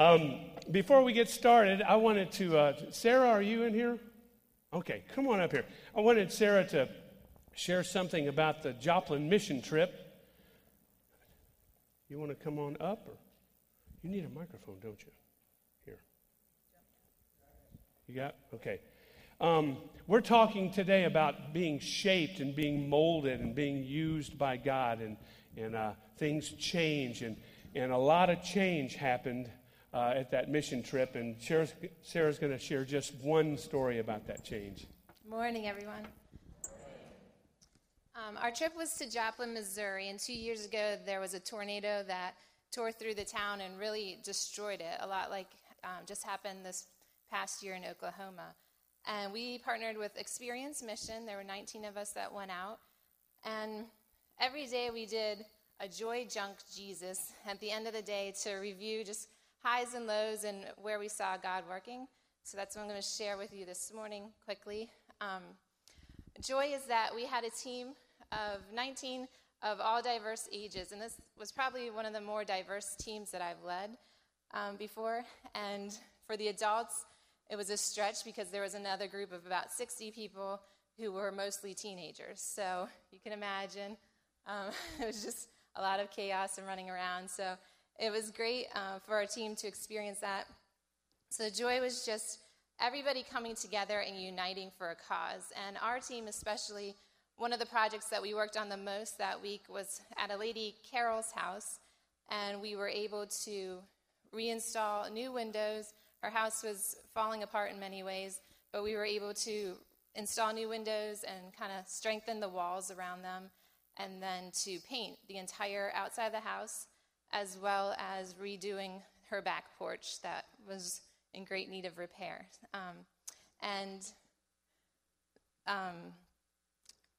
Um, before we get started, I wanted to. Uh, Sarah, are you in here? Okay, come on up here. I wanted Sarah to share something about the Joplin mission trip. You want to come on up? Or you need a microphone, don't you? Here. You got? Okay. Um, we're talking today about being shaped and being molded and being used by God, and, and uh, things change. And, and a lot of change happened uh, at that mission trip, and Sarah's, Sarah's going to share just one story about that change. Morning, everyone. Um, our trip was to Joplin, Missouri, and two years ago there was a tornado that tore through the town and really destroyed it, a lot like um, just happened this past year in Oklahoma. And we partnered with Experience Mission. There were 19 of us that went out. And every day we did a joy junk Jesus at the end of the day to review just highs and lows and where we saw God working. So that's what I'm going to share with you this morning quickly. Um, joy is that we had a team of 19 of all diverse ages, and this was probably one of the more diverse teams that I've led um, before. And for the adults, it was a stretch because there was another group of about 60 people who were mostly teenagers. So you can imagine um, it was just a lot of chaos and running around. So it was great uh, for our team to experience that. So joy was just everybody coming together and uniting for a cause. And our team, especially, one of the projects that we worked on the most that week was at a lady, Carol's house, and we were able to reinstall new windows. Her house was falling apart in many ways, but we were able to install new windows and kind of strengthen the walls around them, and then to paint the entire outside of the house, as well as redoing her back porch that was in great need of repair. Um, and um,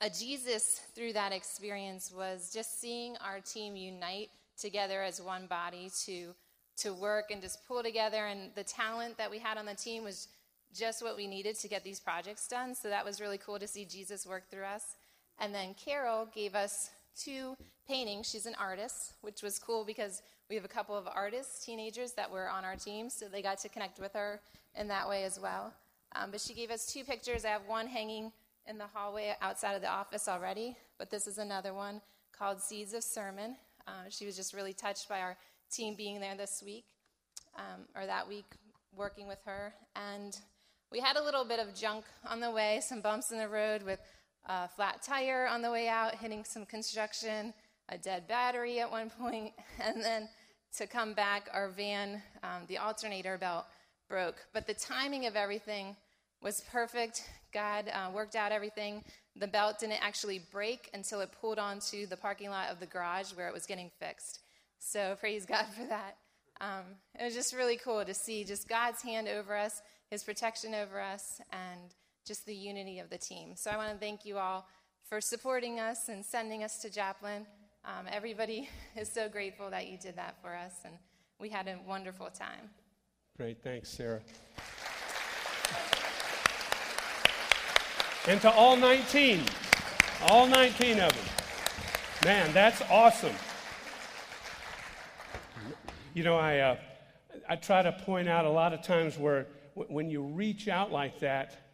a Jesus through that experience was just seeing our team unite together as one body to to work and just pull together. And the talent that we had on the team was just what we needed to get these projects done. So that was really cool to see jesus work through us. And then carol gave us two paintings she's an artist which was cool because we have a couple of artists, teenagers that were on our team, so they got to connect with her in that way as well. Um, but she gave us two pictures. I have one hanging in the hallway outside of the office already, but this is another one called Seeds of Sermon. Uh, she was just really touched by our team being there this week, um, or that week, working with her. And we had a little bit of junk on the way, some bumps in the road with a flat tire on the way out, hitting some construction, a dead battery at one point, and then to come back, our van, um, the alternator belt broke. But the timing of everything was perfect. God uh, worked out everything. The belt didn't actually break until it pulled onto the parking lot of the garage where it was getting fixed. So praise God for that. Um, it was just really cool to see just God's hand over us, His protection over us, and just the unity of the team. So I want to thank you all for supporting us and sending us to Joplin. Um, everybody is so grateful that you did that for us, and we had a wonderful time. Great, thanks, Sarah. And to all 19, all 19 of them. Man, that's awesome. You know, I, uh, I try to point out a lot of times where when you reach out like that,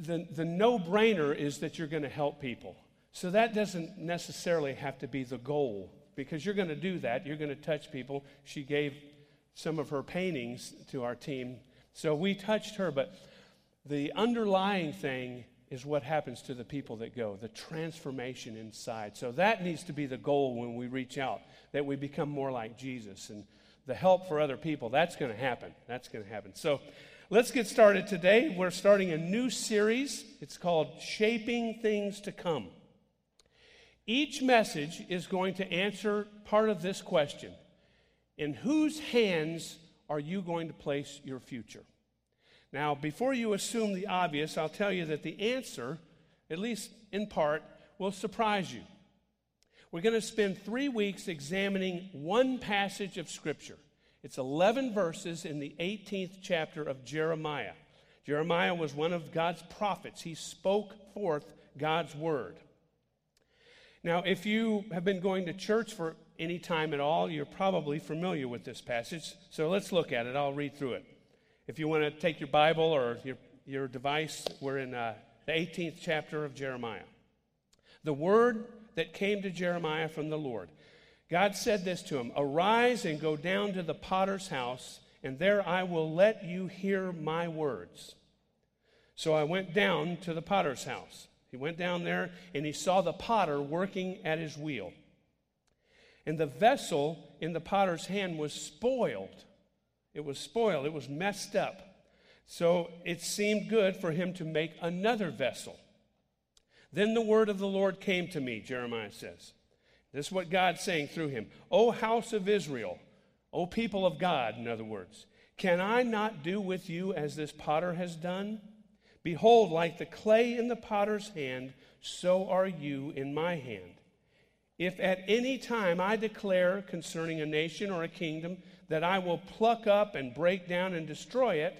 the, the no brainer is that you're going to help people. So that doesn't necessarily have to be the goal because you're going to do that. You're going to touch people. She gave some of her paintings to our team. So we touched her, but the underlying thing is what happens to the people that go, the transformation inside. So that needs to be the goal when we reach out, that we become more like Jesus. And the help for other people, that's going to happen. That's going to happen. So let's get started today. We're starting a new series. It's called Shaping Things to Come. Each message is going to answer part of this question In whose hands are you going to place your future? Now, before you assume the obvious, I'll tell you that the answer, at least in part, will surprise you. We're going to spend three weeks examining one passage of Scripture. It's 11 verses in the 18th chapter of Jeremiah. Jeremiah was one of God's prophets, he spoke forth God's word. Now, if you have been going to church for any time at all, you're probably familiar with this passage. So let's look at it. I'll read through it. If you want to take your Bible or your, your device, we're in uh, the 18th chapter of Jeremiah. The word that came to Jeremiah from the Lord. God said this to him Arise and go down to the potter's house, and there I will let you hear my words. So I went down to the potter's house. He went down there and he saw the potter working at his wheel. And the vessel in the potter's hand was spoiled. It was spoiled, it was messed up. So it seemed good for him to make another vessel. Then the word of the Lord came to me, Jeremiah says. This is what God's saying through him. O house of Israel, O people of God, in other words, can I not do with you as this potter has done? Behold, like the clay in the potter's hand, so are you in my hand. If at any time I declare concerning a nation or a kingdom that I will pluck up and break down and destroy it,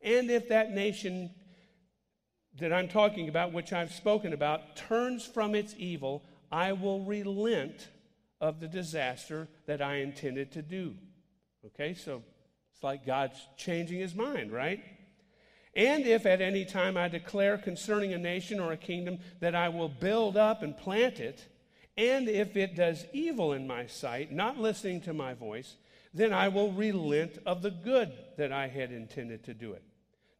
and if that nation that I'm talking about, which I've spoken about, turns from its evil, I will relent of the disaster that I intended to do. Okay, so it's like God's changing his mind, right? And if at any time I declare concerning a nation or a kingdom that I will build up and plant it, and if it does evil in my sight, not listening to my voice, then I will relent of the good that I had intended to do it.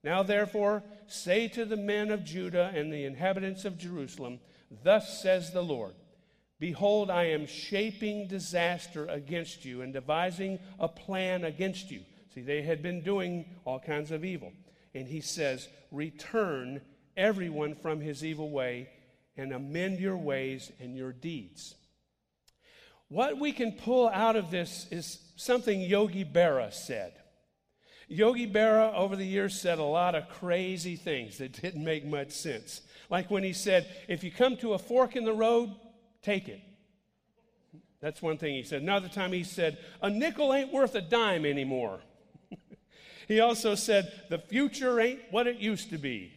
Now, therefore, say to the men of Judah and the inhabitants of Jerusalem, Thus says the Lord Behold, I am shaping disaster against you and devising a plan against you. See, they had been doing all kinds of evil. And he says, Return everyone from his evil way and amend your ways and your deeds. What we can pull out of this is something Yogi Berra said. Yogi Berra, over the years, said a lot of crazy things that didn't make much sense. Like when he said, If you come to a fork in the road, take it. That's one thing he said. Another time he said, A nickel ain't worth a dime anymore. he also said, The future ain't what it used to be.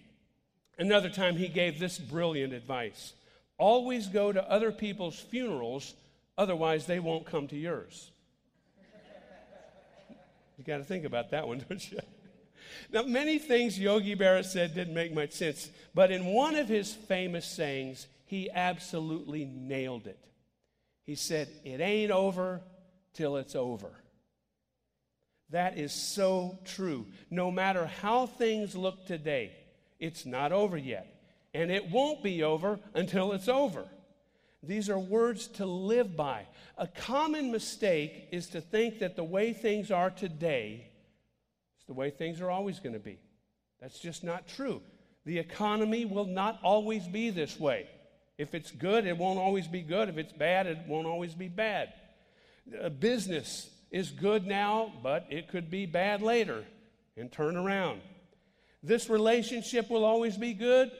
Another time he gave this brilliant advice Always go to other people's funerals, otherwise, they won't come to yours. you got to think about that one, don't you? Now, many things Yogi Berra said didn't make much sense, but in one of his famous sayings, he absolutely nailed it. He said, It ain't over till it's over. That is so true. No matter how things look today, it's not over yet. And it won't be over until it's over. These are words to live by. A common mistake is to think that the way things are today the way things are always going to be. That's just not true. The economy will not always be this way. If it's good, it won't always be good. If it's bad, it won't always be bad. A business is good now, but it could be bad later and turn around. This relationship will always be good?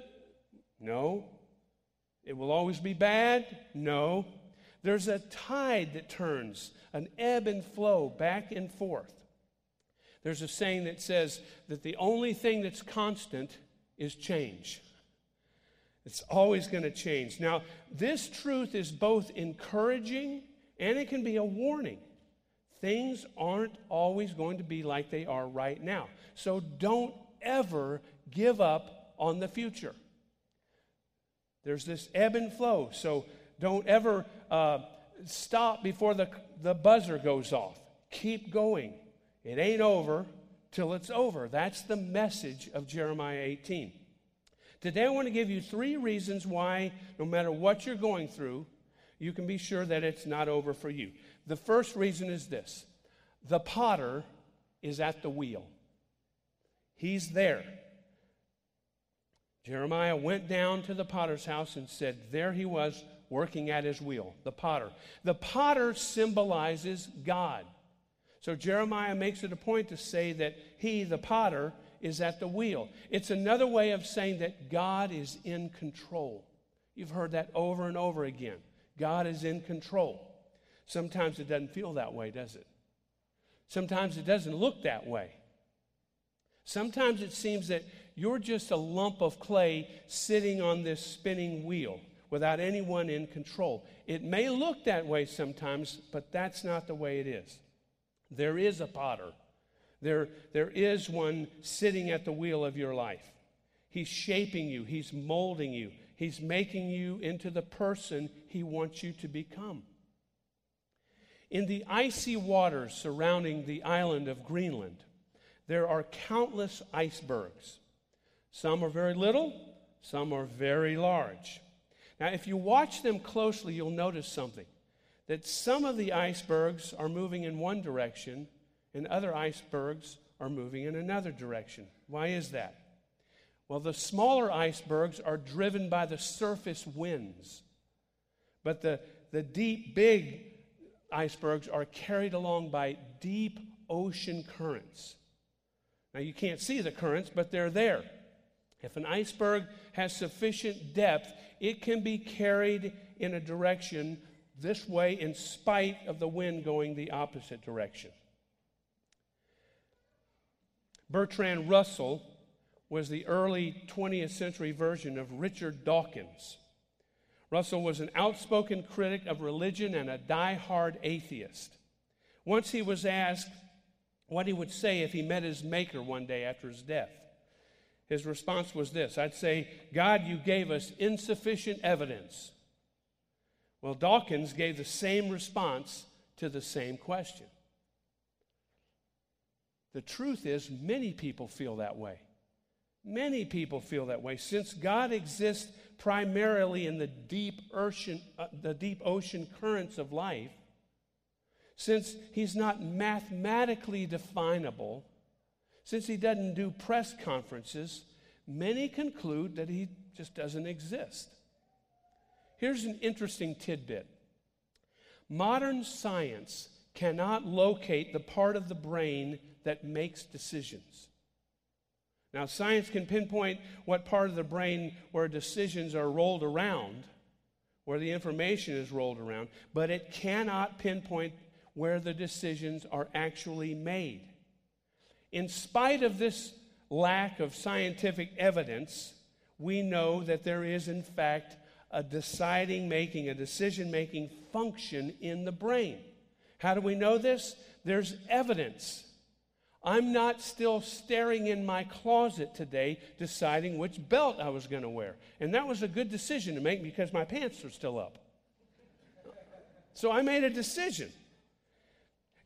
No. It will always be bad? No. There's a tide that turns, an ebb and flow back and forth. There's a saying that says that the only thing that's constant is change. It's always going to change. Now, this truth is both encouraging and it can be a warning. Things aren't always going to be like they are right now. So don't ever give up on the future. There's this ebb and flow. So don't ever uh, stop before the, the buzzer goes off. Keep going. It ain't over till it's over. That's the message of Jeremiah 18. Today, I want to give you three reasons why, no matter what you're going through, you can be sure that it's not over for you. The first reason is this the potter is at the wheel, he's there. Jeremiah went down to the potter's house and said, There he was working at his wheel, the potter. The potter symbolizes God. So Jeremiah makes it a point to say that he, the potter, is at the wheel. It's another way of saying that God is in control. You've heard that over and over again. God is in control. Sometimes it doesn't feel that way, does it? Sometimes it doesn't look that way. Sometimes it seems that you're just a lump of clay sitting on this spinning wheel without anyone in control. It may look that way sometimes, but that's not the way it is. There is a potter, there, there is one sitting at the wheel of your life. He's shaping you, he's molding you, he's making you into the person he wants you to become. In the icy waters surrounding the island of Greenland, there are countless icebergs. Some are very little, some are very large. Now, if you watch them closely, you'll notice something that some of the icebergs are moving in one direction and other icebergs are moving in another direction. Why is that? Well, the smaller icebergs are driven by the surface winds, but the, the deep, big icebergs are carried along by deep ocean currents. Now, you can't see the currents, but they're there. If an iceberg has sufficient depth, it can be carried in a direction this way in spite of the wind going the opposite direction. Bertrand Russell was the early 20th century version of Richard Dawkins. Russell was an outspoken critic of religion and a die-hard atheist. Once he was asked what he would say if he met his maker one day after his death. His response was this I'd say, God, you gave us insufficient evidence. Well, Dawkins gave the same response to the same question. The truth is, many people feel that way. Many people feel that way. Since God exists primarily in the deep ocean, uh, the deep ocean currents of life, since he's not mathematically definable, since he doesn't do press conferences, many conclude that he just doesn't exist. Here's an interesting tidbit modern science cannot locate the part of the brain that makes decisions. Now, science can pinpoint what part of the brain where decisions are rolled around, where the information is rolled around, but it cannot pinpoint where the decisions are actually made. In spite of this lack of scientific evidence, we know that there is, in fact, a deciding making, a decision making function in the brain. How do we know this? There's evidence. I'm not still staring in my closet today deciding which belt I was going to wear. And that was a good decision to make because my pants are still up. So I made a decision.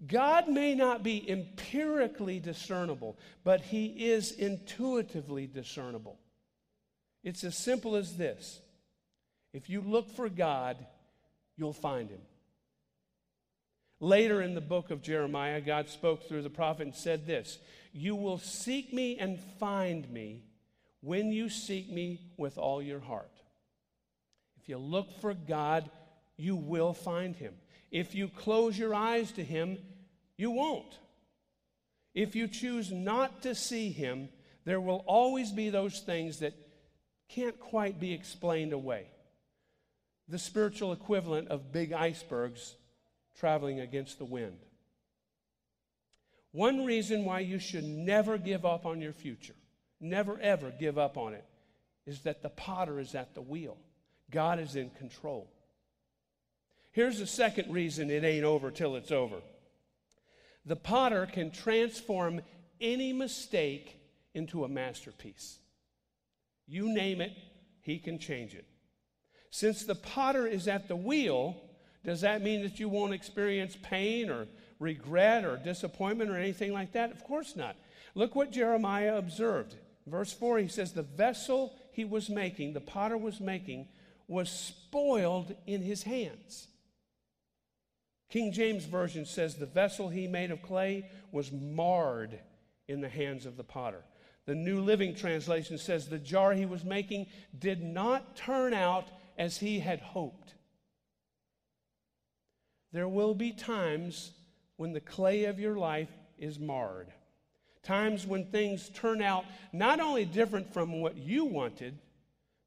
God may not be empirically discernible, but he is intuitively discernible. It's as simple as this if you look for God, you'll find him. Later in the book of Jeremiah, God spoke through the prophet and said this You will seek me and find me when you seek me with all your heart. If you look for God, you will find him. If you close your eyes to him, you won't. If you choose not to see him, there will always be those things that can't quite be explained away. The spiritual equivalent of big icebergs traveling against the wind. One reason why you should never give up on your future, never ever give up on it, is that the potter is at the wheel. God is in control. Here's the second reason it ain't over till it's over. The potter can transform any mistake into a masterpiece. You name it, he can change it. Since the potter is at the wheel, does that mean that you won't experience pain or regret or disappointment or anything like that? Of course not. Look what Jeremiah observed. Verse 4, he says, The vessel he was making, the potter was making, was spoiled in his hands. King James Version says, The vessel he made of clay was marred in the hands of the potter. The New Living Translation says, The jar he was making did not turn out as he had hoped. There will be times when the clay of your life is marred. Times when things turn out not only different from what you wanted,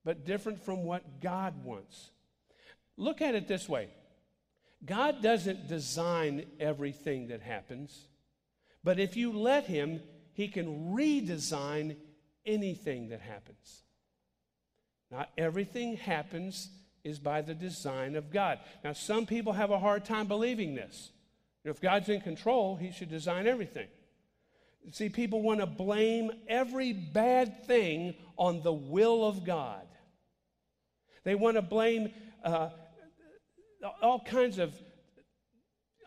but different from what God wants. Look at it this way God doesn't design everything that happens, but if you let Him, He can redesign anything that happens. Not everything happens is by the design of God. Now, some people have a hard time believing this. If God's in control, He should design everything. See, people want to blame every bad thing on the will of God. They want to blame uh, all kinds of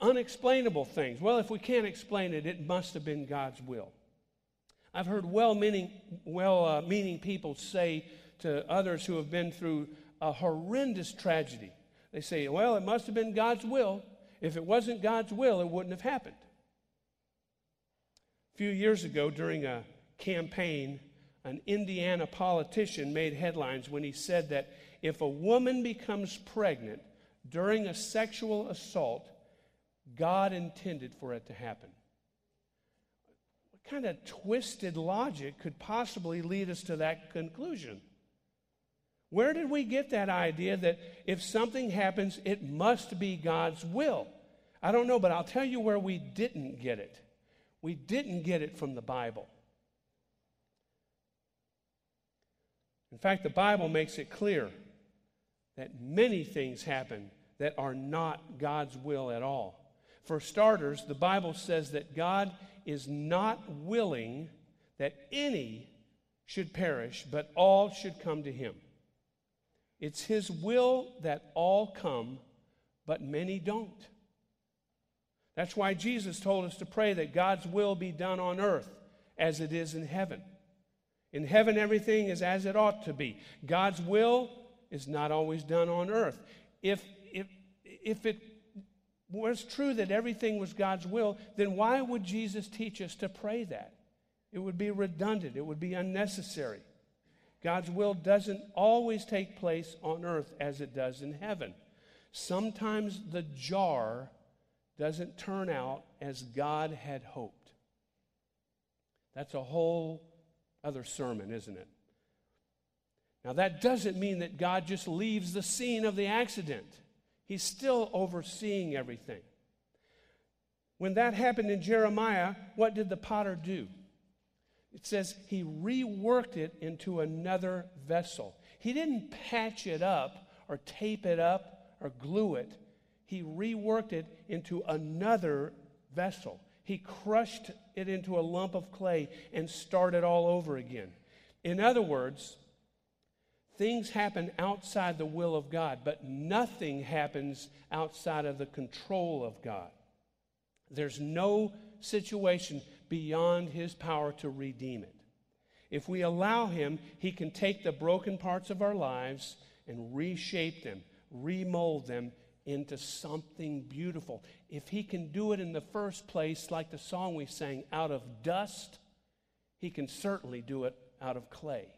unexplainable things. Well, if we can't explain it, it must have been God's will. I've heard well meaning, well uh, people say to others who have been through a horrendous tragedy, they say, well, it must have been God's will. If it wasn't God's will, it wouldn't have happened. A few years ago, during a campaign, an Indiana politician made headlines when he said that if a woman becomes pregnant during a sexual assault, God intended for it to happen. What kind of twisted logic could possibly lead us to that conclusion? Where did we get that idea that if something happens, it must be God's will? I don't know, but I'll tell you where we didn't get it. We didn't get it from the Bible. In fact, the Bible makes it clear that many things happen that are not God's will at all. For starters, the Bible says that God is not willing that any should perish, but all should come to Him. It's His will that all come, but many don't. That's why Jesus told us to pray that God's will be done on earth as it is in heaven. In heaven, everything is as it ought to be. God's will is not always done on earth. If, if, if it was true that everything was God's will, then why would Jesus teach us to pray that? It would be redundant, it would be unnecessary. God's will doesn't always take place on earth as it does in heaven. Sometimes the jar doesn't turn out as God had hoped. That's a whole other sermon, isn't it? Now, that doesn't mean that God just leaves the scene of the accident. He's still overseeing everything. When that happened in Jeremiah, what did the potter do? It says he reworked it into another vessel. He didn't patch it up or tape it up or glue it. He reworked it into another vessel. He crushed it into a lump of clay and started all over again. In other words, Things happen outside the will of God, but nothing happens outside of the control of God. There's no situation beyond His power to redeem it. If we allow Him, He can take the broken parts of our lives and reshape them, remold them into something beautiful. If He can do it in the first place, like the song we sang, out of dust, He can certainly do it out of clay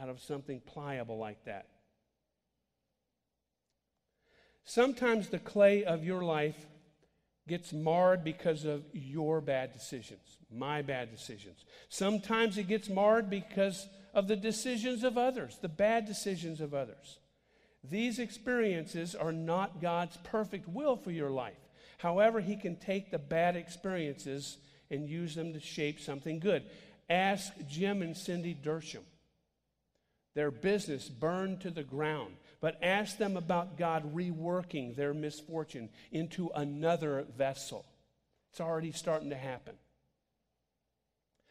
out of something pliable like that. Sometimes the clay of your life gets marred because of your bad decisions, my bad decisions. Sometimes it gets marred because of the decisions of others, the bad decisions of others. These experiences are not God's perfect will for your life. However, He can take the bad experiences and use them to shape something good. Ask Jim and Cindy Dersham their business burned to the ground. But ask them about God reworking their misfortune into another vessel. It's already starting to happen.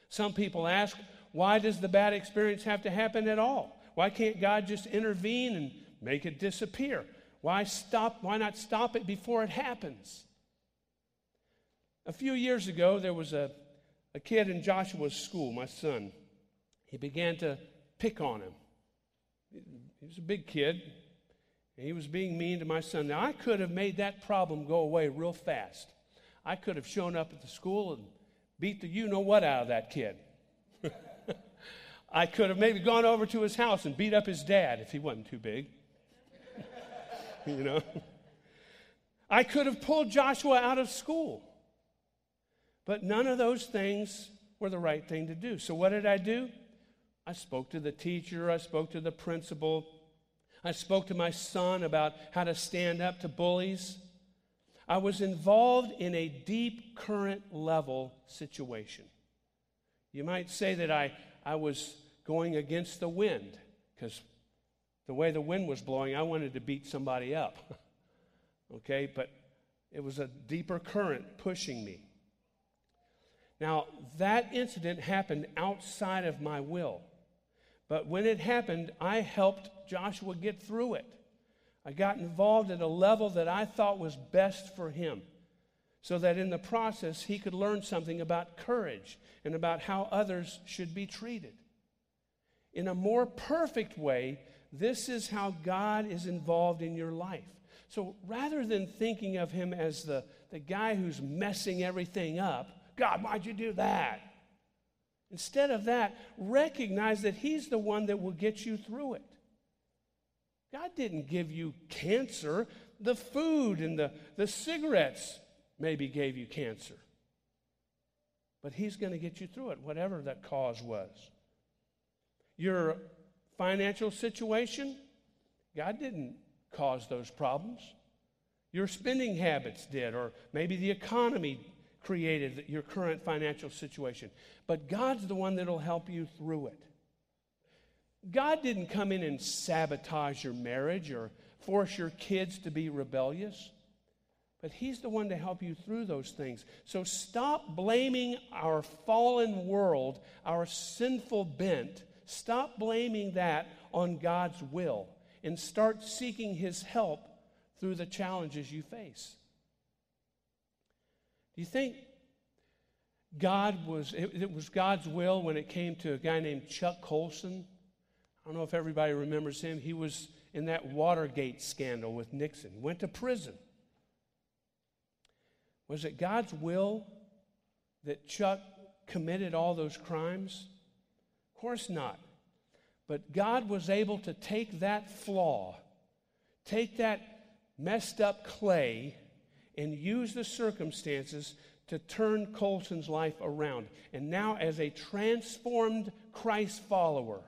Some people ask, why does the bad experience have to happen at all? Why can't God just intervene and make it disappear? Why stop why not stop it before it happens? A few years ago there was a, a kid in Joshua's school, my son. He began to pick on him he was a big kid. And he was being mean to my son. Now, I could have made that problem go away real fast. I could have shown up at the school and beat the you know what out of that kid. I could have maybe gone over to his house and beat up his dad if he wasn't too big. you know? I could have pulled Joshua out of school. But none of those things were the right thing to do. So what did I do? I spoke to the teacher, I spoke to the principal, I spoke to my son about how to stand up to bullies. I was involved in a deep current level situation. You might say that I, I was going against the wind because The way the wind was blowing, I wanted to beat somebody up. okay, but it was a deeper current pushing me. Now, that incident happened outside of my will. But when it happened, I helped Joshua get through it. I got involved at a level that I thought was best for him, so that in the process he could learn something about courage and about how others should be treated. In a more perfect way, this is how God is involved in your life. So rather than thinking of him as the, the guy who's messing everything up, God, why'd you do that? Instead of that, recognize that he's the one that will get you through it. God didn't give you cancer. The food and the, the cigarettes maybe gave you cancer. But He's going to get you through it, whatever that cause was. Your financial situation, God didn't cause those problems. Your spending habits did, or maybe the economy created your current financial situation. But God's the one that'll help you through it. God didn't come in and sabotage your marriage or force your kids to be rebellious, but He's the one to help you through those things. So stop blaming our fallen world, our sinful bent. Stop blaming that on God's will and start seeking His help through the challenges you face. Do you think God was, it, it was God's will when it came to a guy named Chuck Colson? I don't know if everybody remembers him. He was in that Watergate scandal with Nixon, went to prison. Was it God's will that Chuck committed all those crimes? Of course not. But God was able to take that flaw, take that messed up clay, and use the circumstances to turn Colson's life around. And now, as a transformed Christ follower,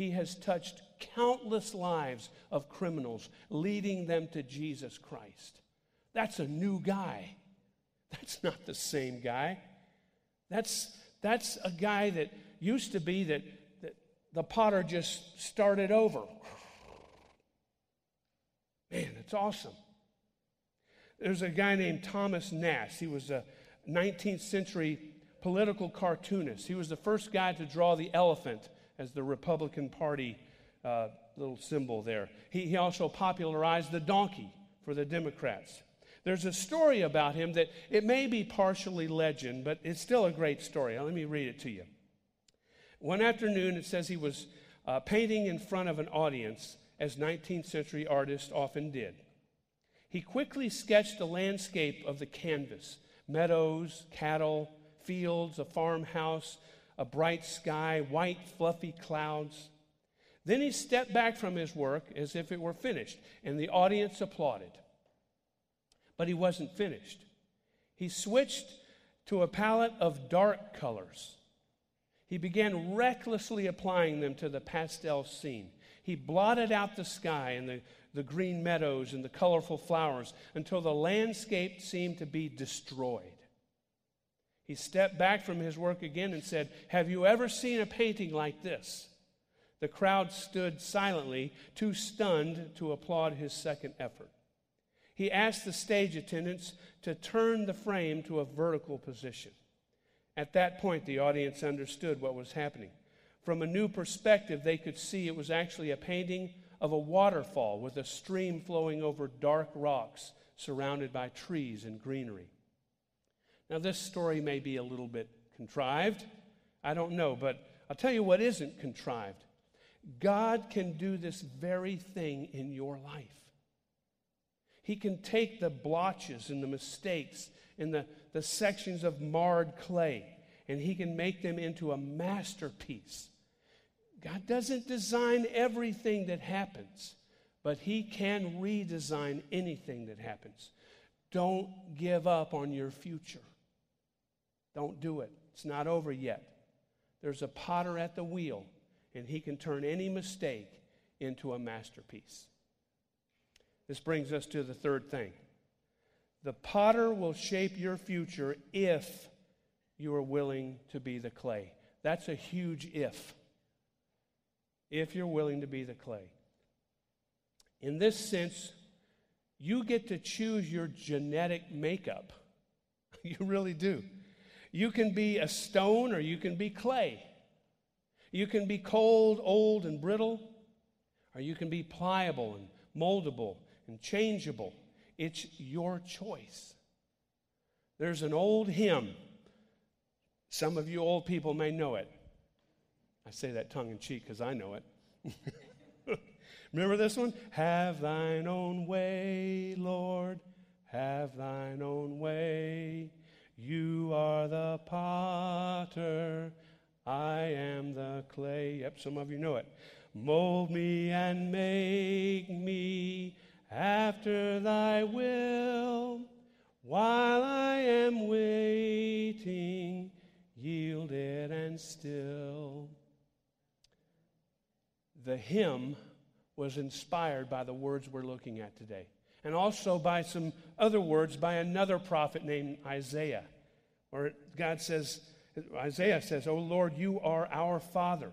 he has touched countless lives of criminals, leading them to Jesus Christ. That's a new guy. That's not the same guy. That's, that's a guy that used to be that, that the potter just started over. Man, it's awesome. There's a guy named Thomas Nast. He was a 19th century political cartoonist. He was the first guy to draw the elephant as the Republican Party uh, little symbol there. He, he also popularized the donkey for the Democrats. There's a story about him that it may be partially legend, but it's still a great story. Let me read it to you. One afternoon, it says he was uh, painting in front of an audience, as 19th century artists often did. He quickly sketched a landscape of the canvas meadows, cattle, fields, a farmhouse, a bright sky, white, fluffy clouds. Then he stepped back from his work as if it were finished, and the audience applauded. But he wasn't finished. He switched to a palette of dark colors. He began recklessly applying them to the pastel scene. He blotted out the sky and the, the green meadows and the colorful flowers until the landscape seemed to be destroyed. He stepped back from his work again and said, Have you ever seen a painting like this? The crowd stood silently, too stunned to applaud his second effort. He asked the stage attendants to turn the frame to a vertical position. At that point, the audience understood what was happening. From a new perspective, they could see it was actually a painting of a waterfall with a stream flowing over dark rocks surrounded by trees and greenery. Now, this story may be a little bit contrived. I don't know, but I'll tell you what isn't contrived. God can do this very thing in your life. He can take the blotches and the mistakes and the, the sections of marred clay, and He can make them into a masterpiece. God doesn't design everything that happens, but He can redesign anything that happens. Don't give up on your future. Don't do it. It's not over yet. There's a potter at the wheel, and he can turn any mistake into a masterpiece. This brings us to the third thing. The potter will shape your future if you are willing to be the clay. That's a huge if. If you're willing to be the clay. In this sense, you get to choose your genetic makeup. You really do. You can be a stone or you can be clay. You can be cold, old, and brittle, or you can be pliable and moldable and changeable. It's your choice. There's an old hymn. Some of you old people may know it. I say that tongue in cheek because I know it. Remember this one? Have thine own way, Lord. Have thine own way. You are the potter. I am the clay. Yep, some of you know it. Mold me and make me after thy will. While I am waiting, yielded and still. The hymn was inspired by the words we're looking at today, and also by some other words by another prophet named Isaiah, where God says, Isaiah says, Oh Lord, you are our Father.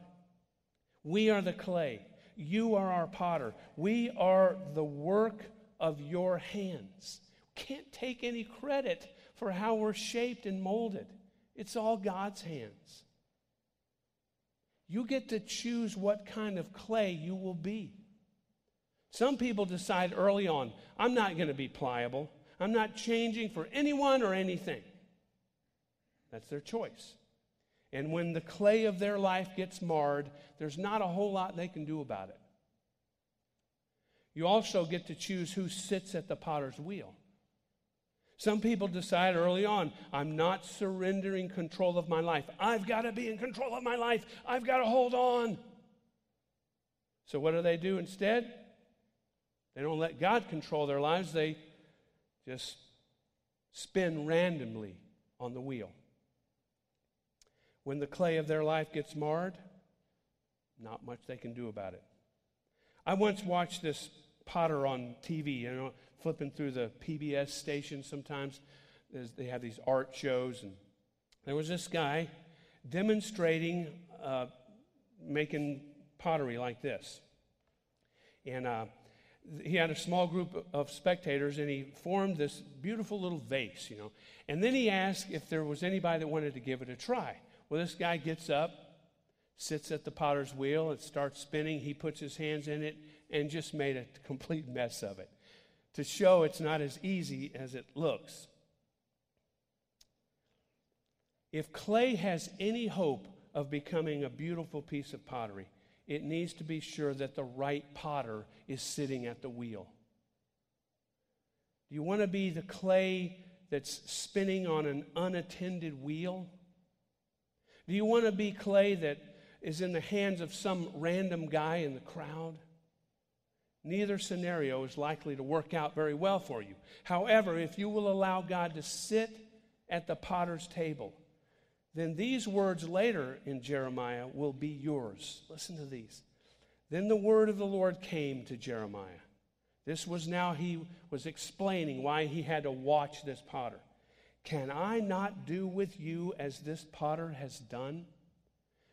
We are the clay. You are our potter. We are the work of your hands. Can't take any credit for how we're shaped and molded. It's all God's hands. You get to choose what kind of clay you will be. Some people decide early on, I'm not going to be pliable. I'm not changing for anyone or anything. That's their choice. And when the clay of their life gets marred, there's not a whole lot they can do about it. You also get to choose who sits at the potter's wheel. Some people decide early on, I'm not surrendering control of my life. I've got to be in control of my life. I've got to hold on. So, what do they do instead? They don't let God control their lives, they just spin randomly on the wheel. When the clay of their life gets marred, not much they can do about it. I once watched this potter on TV, you know, flipping through the PBS station sometimes. They have these art shows, and there was this guy demonstrating uh, making pottery like this. And uh, he had a small group of spectators, and he formed this beautiful little vase, you know. And then he asked if there was anybody that wanted to give it a try. Well, this guy gets up, sits at the potter's wheel, it starts spinning. He puts his hands in it and just made a complete mess of it to show it's not as easy as it looks. If clay has any hope of becoming a beautiful piece of pottery, it needs to be sure that the right potter is sitting at the wheel. Do you want to be the clay that's spinning on an unattended wheel? Do you want to be clay that is in the hands of some random guy in the crowd? Neither scenario is likely to work out very well for you. However, if you will allow God to sit at the potter's table, then these words later in Jeremiah will be yours. Listen to these. Then the word of the Lord came to Jeremiah. This was now he was explaining why he had to watch this potter. Can I not do with you as this potter has done?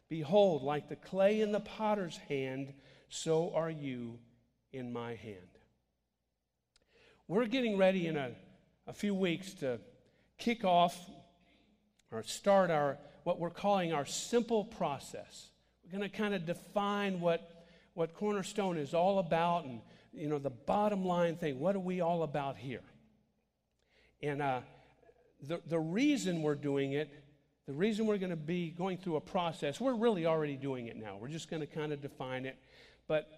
Behold, like the clay in the potter's hand, so are you in my hand. We're getting ready in a, a few weeks to kick off or start our what we're calling our simple process. We're going to kind of define what, what Cornerstone is all about and you know the bottom line thing. What are we all about here? And uh, the, the reason we're doing it, the reason we're going to be going through a process, we're really already doing it now. We're just going to kind of define it. But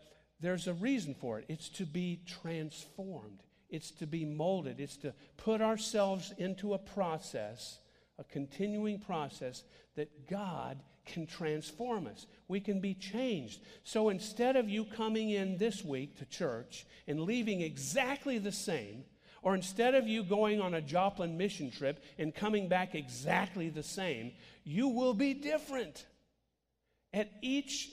there's a reason for it. It's to be transformed, it's to be molded, it's to put ourselves into a process, a continuing process that God can transform us. We can be changed. So instead of you coming in this week to church and leaving exactly the same, or instead of you going on a Joplin mission trip and coming back exactly the same, you will be different. At each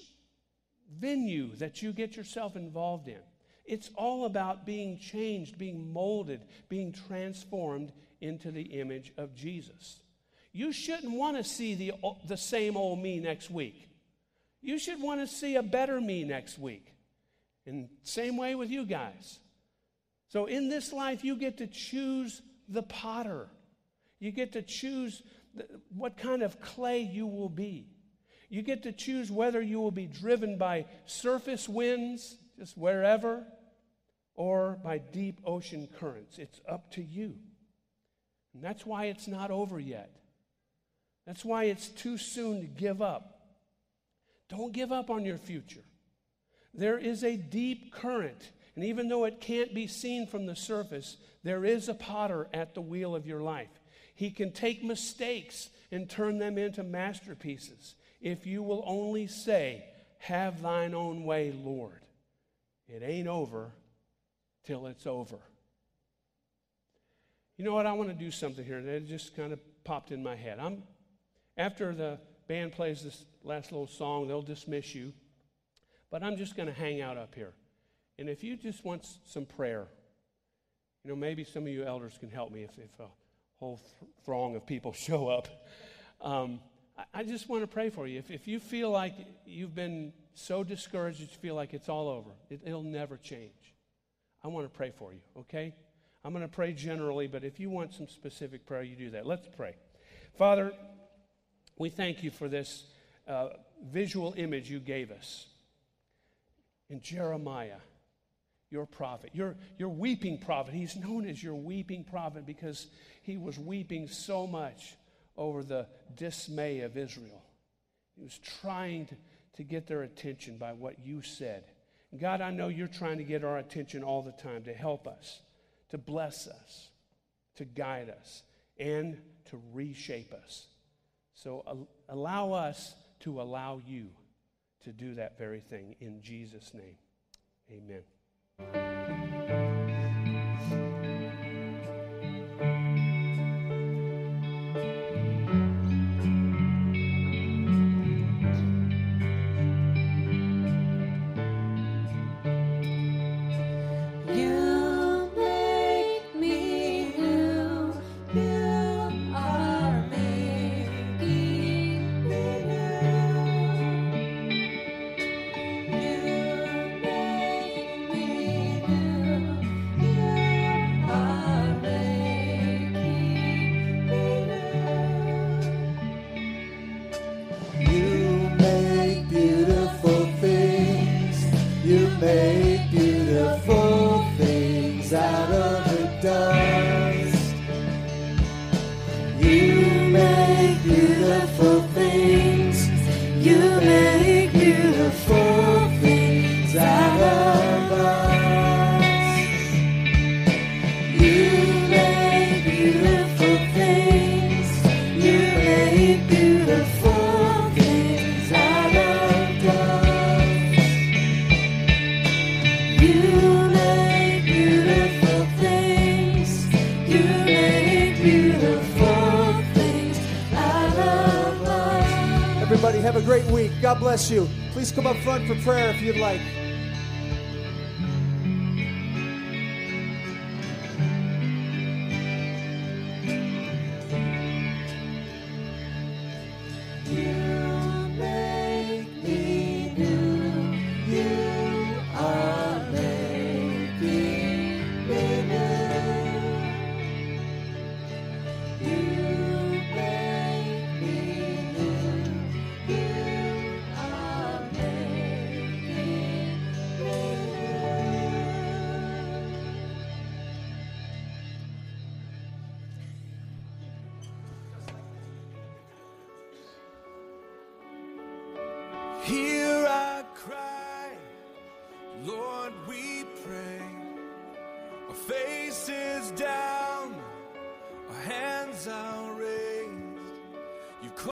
venue that you get yourself involved in. It's all about being changed, being molded, being transformed into the image of Jesus. You shouldn't want to see the, the same old me next week. You should want to see a better me next week. And same way with you guys. So in this life, you get to choose the potter. You get to choose the, what kind of clay you will be. You get to choose whether you will be driven by surface winds, just wherever, or by deep ocean currents. It's up to you. And that's why it's not over yet. That's why it's too soon to give up. Don't give up on your future. There is a deep current, and even though it can't be seen from the surface, there is a potter at the wheel of your life. He can take mistakes and turn them into masterpieces if you will only say, Have thine own way, Lord. It ain't over till it's over. You know what? I want to do something here. That just kind of popped in my head. I'm after the band plays this last little song, they'll dismiss you. But I'm just going to hang out up here. And if you just want some prayer, you know, maybe some of you elders can help me if, if a whole th- throng of people show up. Um, I, I, just want to pray for you. If, if you feel like you've been so discouraged that you feel like it's all over, it, it'll never change. I want to pray for you, okay? I'm going to pray generally, but if you want some specific prayer, you do that. Let's pray. Father, we thank you for this uh, visual image you gave us in Jeremiah, your prophet, your, your weeping prophet. He's known as your weeping prophet because he was weeping so much over the dismay of Israel. He was trying to, to get their attention by what you said. God, I know you're trying to get our attention all the time to help us, to bless us, to guide us, and to reshape us. So allow us to allow you to do that very thing in Jesus' name. Amen. Bless you. Please come up front for prayer if you'd like.